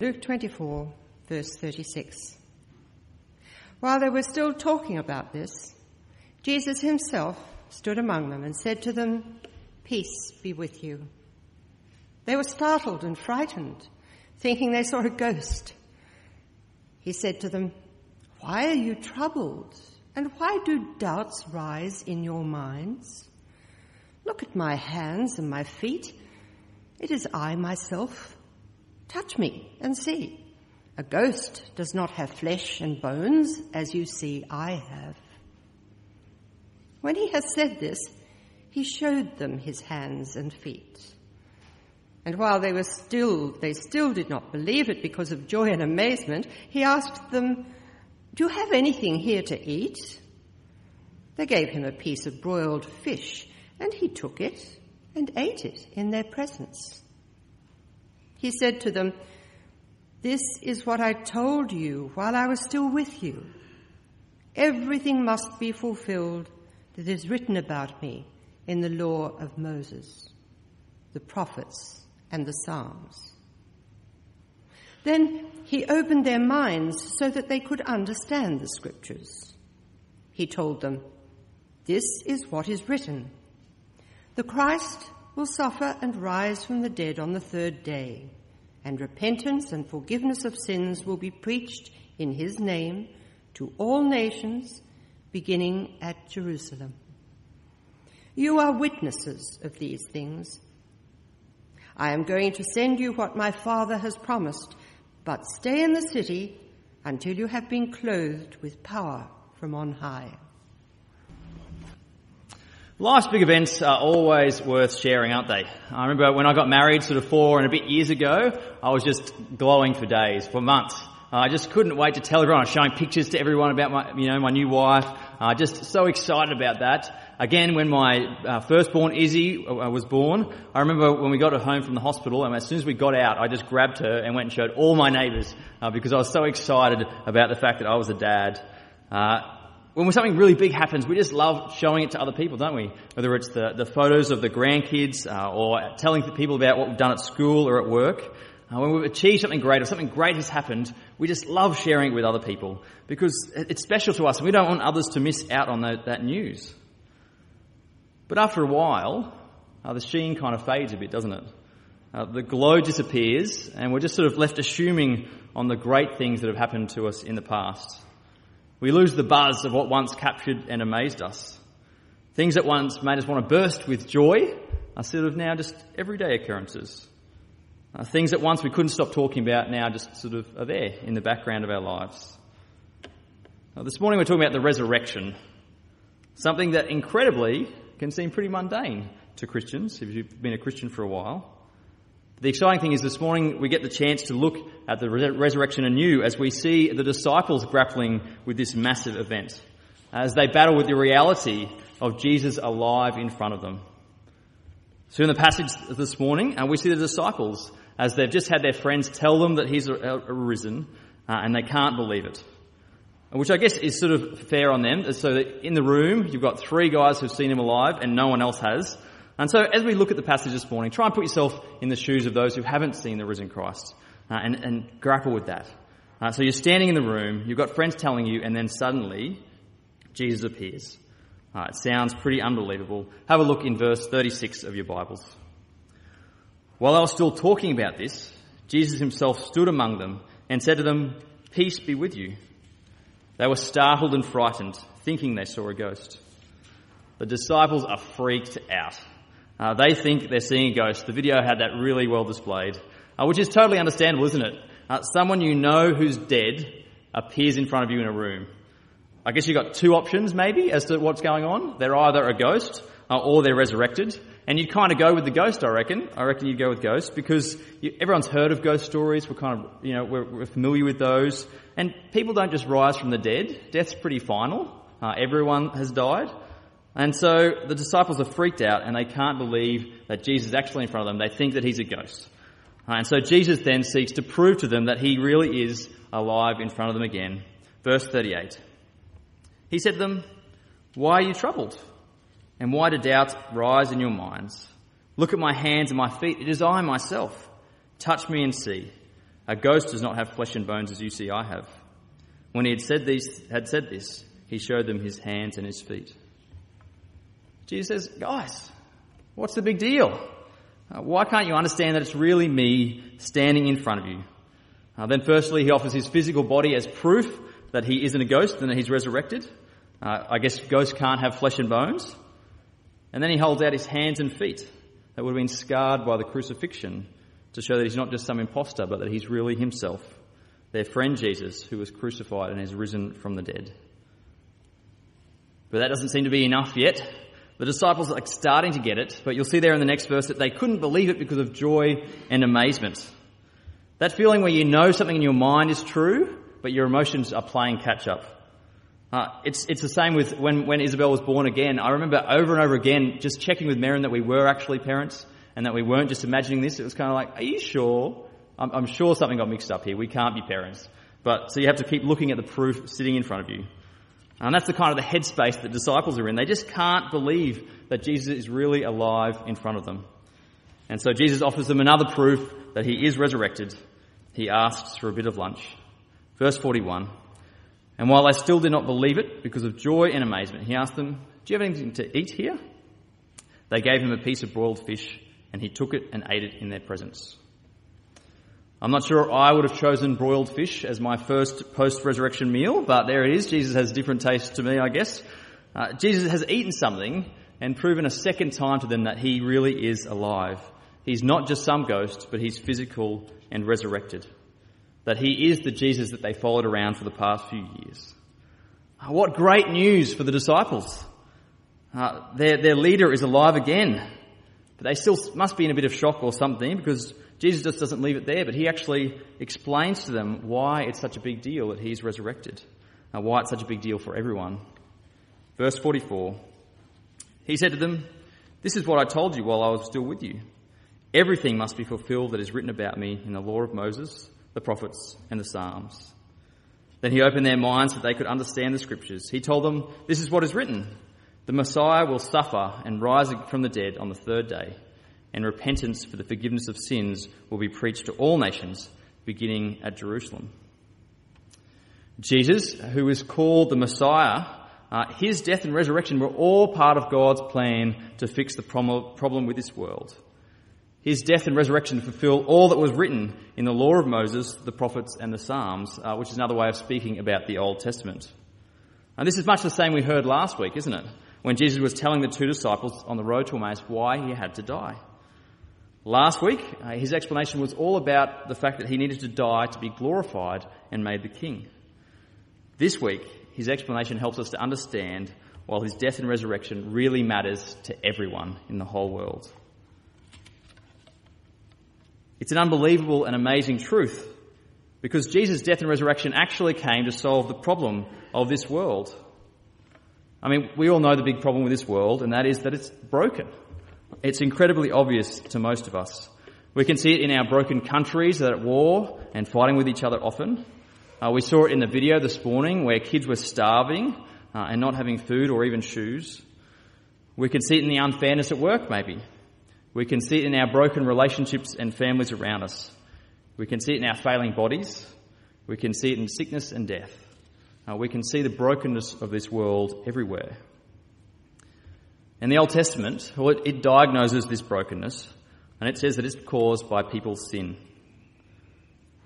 Luke 24, verse 36. While they were still talking about this, Jesus himself stood among them and said to them, Peace be with you. They were startled and frightened, thinking they saw a ghost. He said to them, Why are you troubled? And why do doubts rise in your minds? Look at my hands and my feet. It is I myself. Touch me and see. A ghost does not have flesh and bones, as you see I have. When he had said this, he showed them his hands and feet. And while they were still, they still did not believe it because of joy and amazement, he asked them, Do you have anything here to eat? They gave him a piece of broiled fish, and he took it and ate it in their presence. He said to them, This is what I told you while I was still with you. Everything must be fulfilled that is written about me in the law of Moses, the prophets, and the Psalms. Then he opened their minds so that they could understand the scriptures. He told them, This is what is written. The Christ will suffer and rise from the dead on the third day, and repentance and forgiveness of sins will be preached in his name to all nations beginning at Jerusalem. You are witnesses of these things. I am going to send you what my Father has promised, but stay in the city until you have been clothed with power from on high. Life's big events are always worth sharing, aren't they? I remember when I got married sort of four and a bit years ago, I was just glowing for days, for months. I just couldn't wait to tell everyone. I was showing pictures to everyone about my, you know, my new wife. Uh, just so excited about that. Again, when my uh, firstborn Izzy uh, was born, I remember when we got her home from the hospital, and as soon as we got out, I just grabbed her and went and showed all my neighbours uh, because I was so excited about the fact that I was a dad. When something really big happens, we just love showing it to other people, don't we? Whether it's the, the photos of the grandkids uh, or telling people about what we've done at school or at work. Uh, when we've achieved something great or something great has happened, we just love sharing it with other people because it's special to us and we don't want others to miss out on that, that news. But after a while, uh, the sheen kind of fades a bit, doesn't it? Uh, the glow disappears and we're just sort of left assuming on the great things that have happened to us in the past. We lose the buzz of what once captured and amazed us. Things that once made us want to burst with joy are sort of now just everyday occurrences. Uh, things that once we couldn't stop talking about now just sort of are there in the background of our lives. Uh, this morning we're talking about the resurrection. Something that incredibly can seem pretty mundane to Christians if you've been a Christian for a while. The exciting thing is this morning we get the chance to look at the resurrection anew as we see the disciples grappling with this massive event, as they battle with the reality of Jesus alive in front of them. So in the passage this morning, uh, we see the disciples as they've just had their friends tell them that he's arisen, uh, and they can't believe it. Which I guess is sort of fair on them. So that in the room, you've got three guys who've seen him alive and no one else has. And so as we look at the passage this morning, try and put yourself in the shoes of those who haven't seen the risen Christ uh, and, and, grapple with that. Uh, so you're standing in the room, you've got friends telling you, and then suddenly Jesus appears. Uh, it sounds pretty unbelievable. Have a look in verse 36 of your Bibles. While I was still talking about this, Jesus himself stood among them and said to them, Peace be with you. They were startled and frightened, thinking they saw a ghost. The disciples are freaked out. Uh, they think they're seeing a ghost. The video had that really well displayed, uh, which is totally understandable, isn't it? Uh, someone you know who's dead appears in front of you in a room. I guess you've got two options maybe as to what's going on. They're either a ghost uh, or they're resurrected. And you'd kind of go with the ghost, I reckon. I reckon you'd go with ghosts because you, everyone's heard of ghost stories. We're kind of, you know, we're, we're, familiar with those. And people don't just rise from the dead. Death's pretty final. Uh, everyone has died. And so the disciples are freaked out and they can't believe that Jesus is actually in front of them. They think that he's a ghost. And so Jesus then seeks to prove to them that he really is alive in front of them again. Verse 38. He said to them, Why are you troubled? And why do doubts rise in your minds? Look at my hands and my feet. It is I myself. Touch me and see. A ghost does not have flesh and bones as you see I have. When he had said, these, had said this, he showed them his hands and his feet. Jesus says, Guys, what's the big deal? Uh, why can't you understand that it's really me standing in front of you? Uh, then, firstly, he offers his physical body as proof that he isn't a ghost and that he's resurrected. Uh, I guess ghosts can't have flesh and bones. And then he holds out his hands and feet that would have been scarred by the crucifixion to show that he's not just some impostor, but that he's really himself, their friend Jesus, who was crucified and has risen from the dead. But that doesn't seem to be enough yet. The disciples are like starting to get it, but you'll see there in the next verse that they couldn't believe it because of joy and amazement. That feeling where you know something in your mind is true, but your emotions are playing catch up. Uh, it's, it's the same with when, when Isabel was born again. I remember over and over again just checking with Merrin that we were actually parents and that we weren't just imagining this. It was kind of like, are you sure? I'm, I'm sure something got mixed up here. We can't be parents. But so you have to keep looking at the proof sitting in front of you. And that's the kind of the headspace that disciples are in. They just can't believe that Jesus is really alive in front of them. And so Jesus offers them another proof that he is resurrected. He asks for a bit of lunch. Verse 41. And while they still did not believe it because of joy and amazement, he asked them, Do you have anything to eat here? They gave him a piece of broiled fish, and he took it and ate it in their presence. I'm not sure I would have chosen broiled fish as my first post-resurrection meal, but there it is. Jesus has different tastes to me, I guess. Uh, Jesus has eaten something and proven a second time to them that he really is alive. He's not just some ghost, but he's physical and resurrected. That he is the Jesus that they followed around for the past few years. Uh, what great news for the disciples. Uh, their, their leader is alive again. But they still must be in a bit of shock or something because Jesus just doesn't leave it there, but he actually explains to them why it's such a big deal that he's resurrected, uh, why it's such a big deal for everyone. Verse 44 He said to them, This is what I told you while I was still with you. Everything must be fulfilled that is written about me in the law of Moses, the prophets, and the Psalms. Then he opened their minds that they could understand the scriptures. He told them, This is what is written The Messiah will suffer and rise from the dead on the third day and repentance for the forgiveness of sins will be preached to all nations, beginning at Jerusalem. Jesus, who is called the Messiah, uh, his death and resurrection were all part of God's plan to fix the problem with this world. His death and resurrection fulfill all that was written in the law of Moses, the prophets, and the Psalms, uh, which is another way of speaking about the Old Testament. And this is much the same we heard last week, isn't it? When Jesus was telling the two disciples on the road to Emmaus why he had to die. Last week, uh, his explanation was all about the fact that he needed to die to be glorified and made the king. This week, his explanation helps us to understand why his death and resurrection really matters to everyone in the whole world. It's an unbelievable and amazing truth because Jesus' death and resurrection actually came to solve the problem of this world. I mean, we all know the big problem with this world, and that is that it's broken. It's incredibly obvious to most of us. We can see it in our broken countries that are at war and fighting with each other often. Uh, we saw it in the video this morning where kids were starving uh, and not having food or even shoes. We can see it in the unfairness at work, maybe. We can see it in our broken relationships and families around us. We can see it in our failing bodies. We can see it in sickness and death. Uh, we can see the brokenness of this world everywhere. In the Old Testament, well, it, it diagnoses this brokenness, and it says that it's caused by people's sin.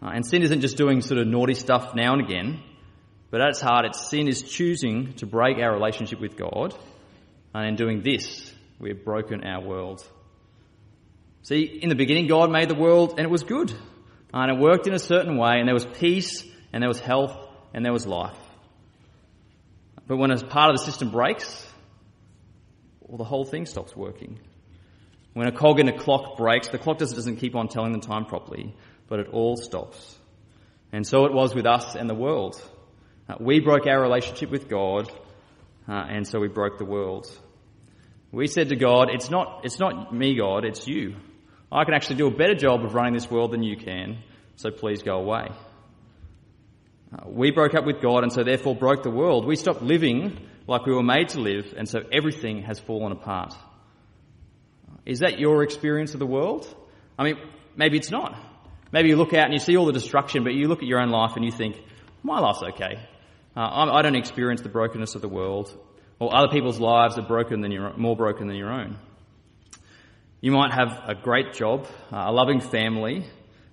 Uh, and sin isn't just doing sort of naughty stuff now and again, but at its heart, it's sin is choosing to break our relationship with God, and in doing this, we have broken our world. See, in the beginning, God made the world, and it was good, and it worked in a certain way, and there was peace, and there was health, and there was life. But when a part of the system breaks, well, the whole thing stops working. When a cog in a clock breaks, the clock doesn't keep on telling the time properly, but it all stops. And so it was with us and the world. Uh, we broke our relationship with God, uh, and so we broke the world. We said to God, it's not, it's not me, God, it's you. I can actually do a better job of running this world than you can, so please go away. Uh, we broke up with God and so therefore broke the world. We stopped living like we were made to live, and so everything has fallen apart. Is that your experience of the world? I mean, maybe it's not. Maybe you look out and you see all the destruction, but you look at your own life and you think, my life's okay. Uh, I don't experience the brokenness of the world, or other people's lives are broken than your, more broken than your own. You might have a great job, uh, a loving family,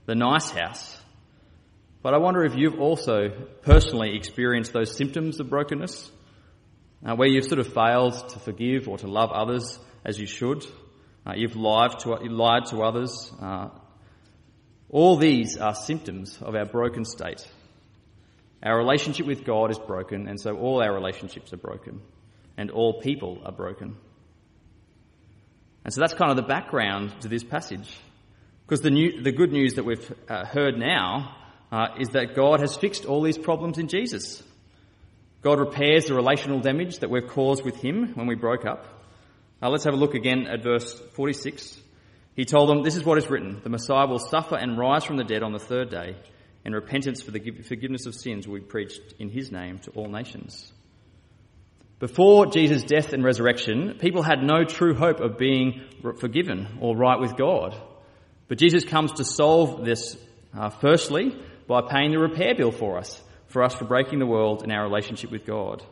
the nice house, but I wonder if you've also personally experienced those symptoms of brokenness, uh, where you've sort of failed to forgive or to love others as you should. Uh, you've lied to, lied to others. Uh, all these are symptoms of our broken state. Our relationship with God is broken, and so all our relationships are broken, and all people are broken. And so that's kind of the background to this passage. Because the, new, the good news that we've uh, heard now uh, is that God has fixed all these problems in Jesus. God repairs the relational damage that we've caused with Him when we broke up. Uh, let's have a look again at verse 46. He told them, This is what is written The Messiah will suffer and rise from the dead on the third day, and repentance for the forgiveness of sins will be preached in His name to all nations. Before Jesus' death and resurrection, people had no true hope of being forgiven or right with God. But Jesus comes to solve this, uh, firstly, by paying the repair bill for us, for us for breaking the world and our relationship with God.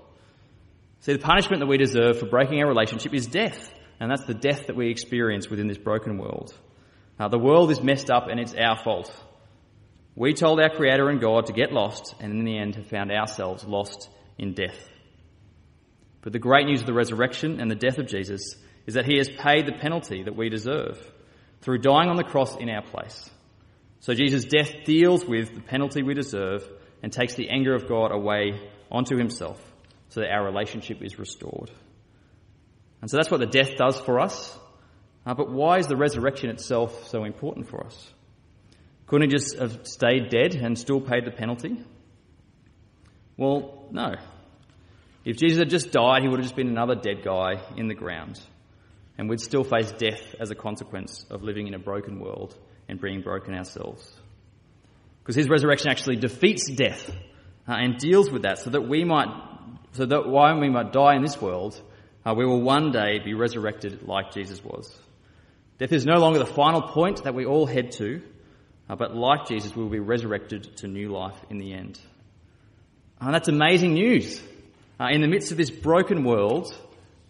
See, the punishment that we deserve for breaking our relationship is death, and that's the death that we experience within this broken world. Now, the world is messed up and it's our fault. We told our Creator and God to get lost, and in the end have found ourselves lost in death. But the great news of the resurrection and the death of Jesus is that He has paid the penalty that we deserve through dying on the cross in our place. So Jesus' death deals with the penalty we deserve and takes the anger of God away onto himself so that our relationship is restored. And so that's what the death does for us. Uh, but why is the resurrection itself so important for us? Couldn't he just have stayed dead and still paid the penalty? Well, no. If Jesus had just died, he would have just been another dead guy in the ground. And we'd still face death as a consequence of living in a broken world and being broken ourselves. Because his resurrection actually defeats death uh, and deals with that so that we might, so that while we might die in this world, uh, we will one day be resurrected like Jesus was. Death is no longer the final point that we all head to, uh, but like Jesus, we will be resurrected to new life in the end. And that's amazing news. Uh, in the midst of this broken world,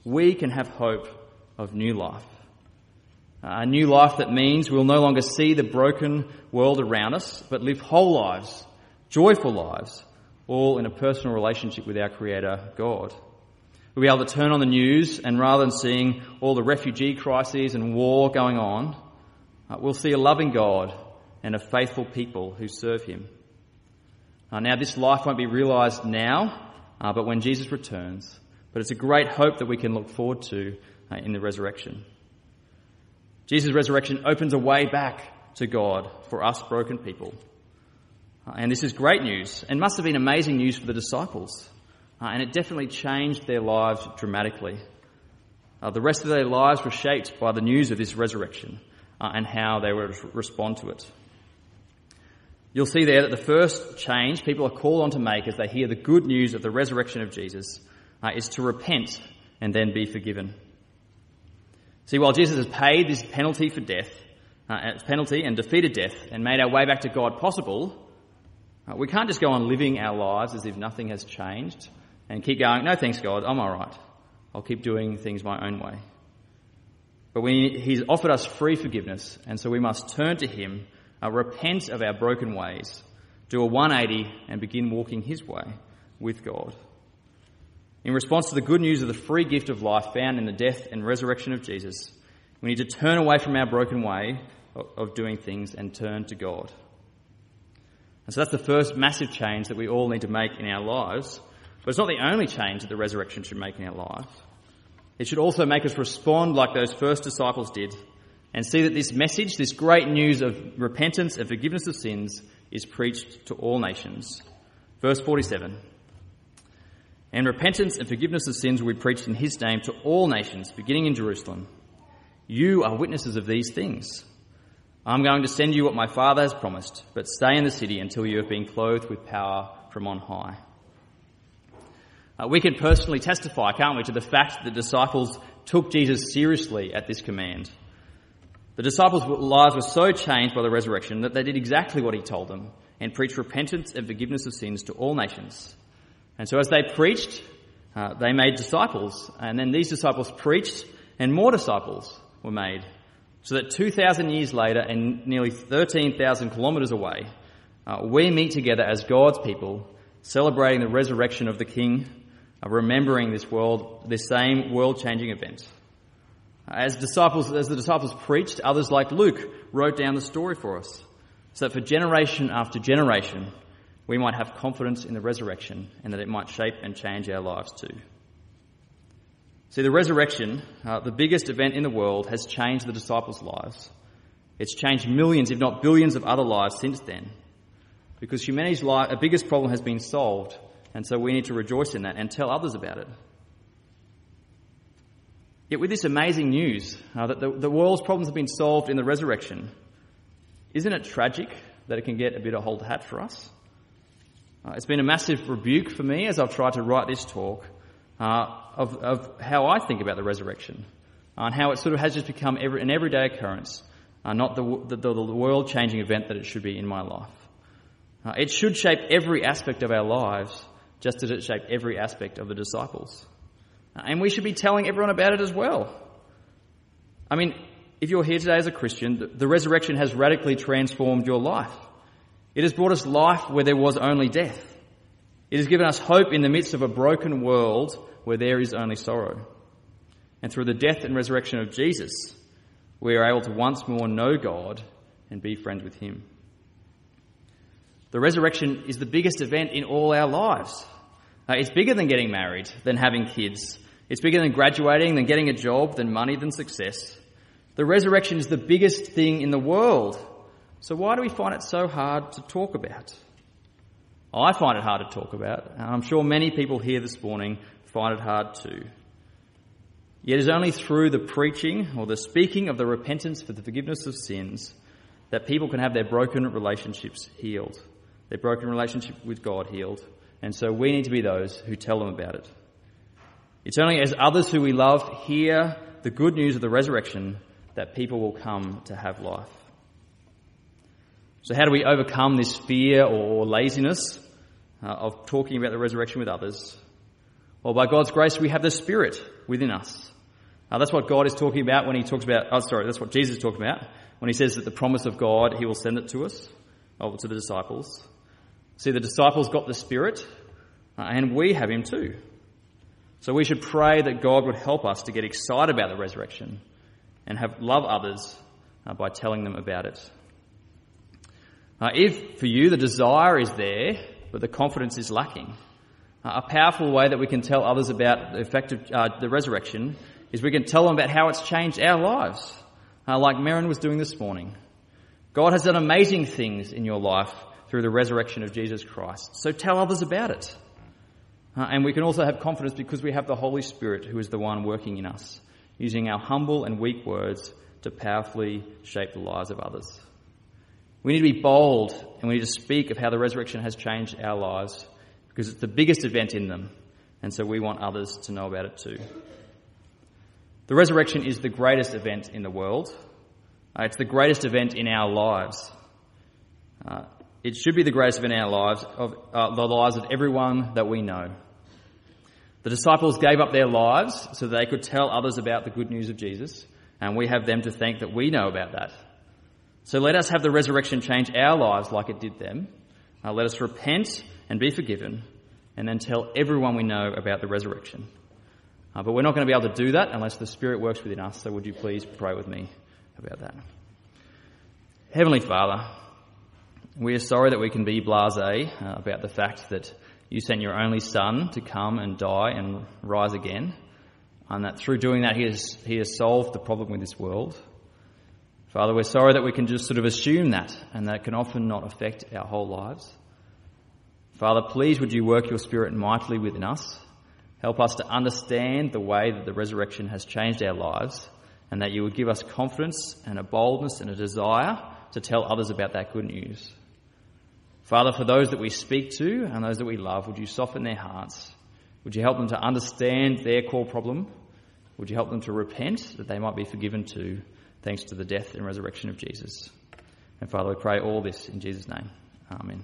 we can have hope of new life. A new life that means we'll no longer see the broken world around us, but live whole lives, joyful lives, all in a personal relationship with our Creator, God. We'll be able to turn on the news and rather than seeing all the refugee crises and war going on, uh, we'll see a loving God and a faithful people who serve Him. Uh, now, this life won't be realised now, uh, but when Jesus returns. But it's a great hope that we can look forward to in the resurrection. Jesus' resurrection opens a way back to God for us broken people. Uh, and this is great news and must have been amazing news for the disciples. Uh, and it definitely changed their lives dramatically. Uh, the rest of their lives were shaped by the news of this resurrection uh, and how they would respond to it. You'll see there that the first change people are called on to make as they hear the good news of the resurrection of Jesus uh, is to repent and then be forgiven. See, while Jesus has paid this penalty for death, uh, penalty and defeated death and made our way back to God possible, uh, we can't just go on living our lives as if nothing has changed and keep going, no thanks God, I'm alright. I'll keep doing things my own way. But we, He's offered us free forgiveness, and so we must turn to Him, uh, repent of our broken ways, do a 180 and begin walking His way with God. In response to the good news of the free gift of life found in the death and resurrection of Jesus, we need to turn away from our broken way of doing things and turn to God. And so that's the first massive change that we all need to make in our lives. But it's not the only change that the resurrection should make in our lives. It should also make us respond like those first disciples did and see that this message, this great news of repentance and forgiveness of sins, is preached to all nations. Verse 47. And repentance and forgiveness of sins will be preached in his name to all nations, beginning in Jerusalem. You are witnesses of these things. I'm going to send you what my Father has promised, but stay in the city until you have been clothed with power from on high. Uh, we can personally testify, can't we, to the fact that the disciples took Jesus seriously at this command. The disciples' lives were so changed by the resurrection that they did exactly what he told them and preached repentance and forgiveness of sins to all nations. And so as they preached, uh, they made disciples, and then these disciples preached, and more disciples were made. So that 2,000 years later, and nearly 13,000 kilometres away, uh, we meet together as God's people, celebrating the resurrection of the King, uh, remembering this world, this same world-changing event. As disciples, as the disciples preached, others like Luke wrote down the story for us, so that for generation after generation, we might have confidence in the resurrection and that it might shape and change our lives too. See, the resurrection, uh, the biggest event in the world, has changed the disciples' lives. It's changed millions, if not billions, of other lives since then. Because humanity's life, biggest problem has been solved, and so we need to rejoice in that and tell others about it. Yet with this amazing news uh, that the, the world's problems have been solved in the resurrection, isn't it tragic that it can get a bit of old hat for us? Uh, it's been a massive rebuke for me as I've tried to write this talk uh, of, of, how I think about the resurrection uh, and how it sort of has just become every, an everyday occurrence, uh, not the, the, the world changing event that it should be in my life. Uh, it should shape every aspect of our lives just as it shaped every aspect of the disciples. And we should be telling everyone about it as well. I mean, if you're here today as a Christian, the resurrection has radically transformed your life. It has brought us life where there was only death. It has given us hope in the midst of a broken world where there is only sorrow. And through the death and resurrection of Jesus, we are able to once more know God and be friends with Him. The resurrection is the biggest event in all our lives. Uh, it's bigger than getting married, than having kids, it's bigger than graduating, than getting a job, than money, than success. The resurrection is the biggest thing in the world. So why do we find it so hard to talk about? I find it hard to talk about, and I'm sure many people here this morning find it hard too. Yet it is only through the preaching or the speaking of the repentance for the forgiveness of sins that people can have their broken relationships healed, their broken relationship with God healed. And so we need to be those who tell them about it. It's only as others who we love hear the good news of the resurrection that people will come to have life. So, how do we overcome this fear or laziness uh, of talking about the resurrection with others? Well, by God's grace, we have the Spirit within us. That's what God is talking about when He talks about, oh, sorry, that's what Jesus talking about when He says that the promise of God, He will send it to us, or to the disciples. See, the disciples got the Spirit, uh, and we have Him too. So we should pray that God would help us to get excited about the resurrection and have love others uh, by telling them about it. Uh, if for you the desire is there, but the confidence is lacking, uh, a powerful way that we can tell others about the effect of uh, the resurrection is we can tell them about how it's changed our lives, uh, like Marin was doing this morning. God has done amazing things in your life through the resurrection of Jesus Christ. So tell others about it. Uh, and we can also have confidence because we have the Holy Spirit who is the one working in us, using our humble and weak words to powerfully shape the lives of others. We need to be bold and we need to speak of how the resurrection has changed our lives because it's the biggest event in them, and so we want others to know about it too. The resurrection is the greatest event in the world. Uh, it's the greatest event in our lives. Uh, it should be the greatest event in our lives, of uh, the lives of everyone that we know. The disciples gave up their lives so that they could tell others about the good news of Jesus, and we have them to thank that we know about that. So let us have the resurrection change our lives like it did them. Uh, let us repent and be forgiven, and then tell everyone we know about the resurrection. Uh, but we're not going to be able to do that unless the Spirit works within us, so would you please pray with me about that? Heavenly Father, we are sorry that we can be blase uh, about the fact that you sent your only Son to come and die and rise again, and that through doing that, He has, he has solved the problem with this world. Father, we're sorry that we can just sort of assume that, and that can often not affect our whole lives. Father, please would you work your Spirit mightily within us. Help us to understand the way that the resurrection has changed our lives, and that you would give us confidence and a boldness and a desire to tell others about that good news. Father, for those that we speak to and those that we love, would you soften their hearts? Would you help them to understand their core problem? Would you help them to repent that they might be forgiven too? Thanks to the death and resurrection of Jesus. And Father, we pray all this in Jesus' name. Amen.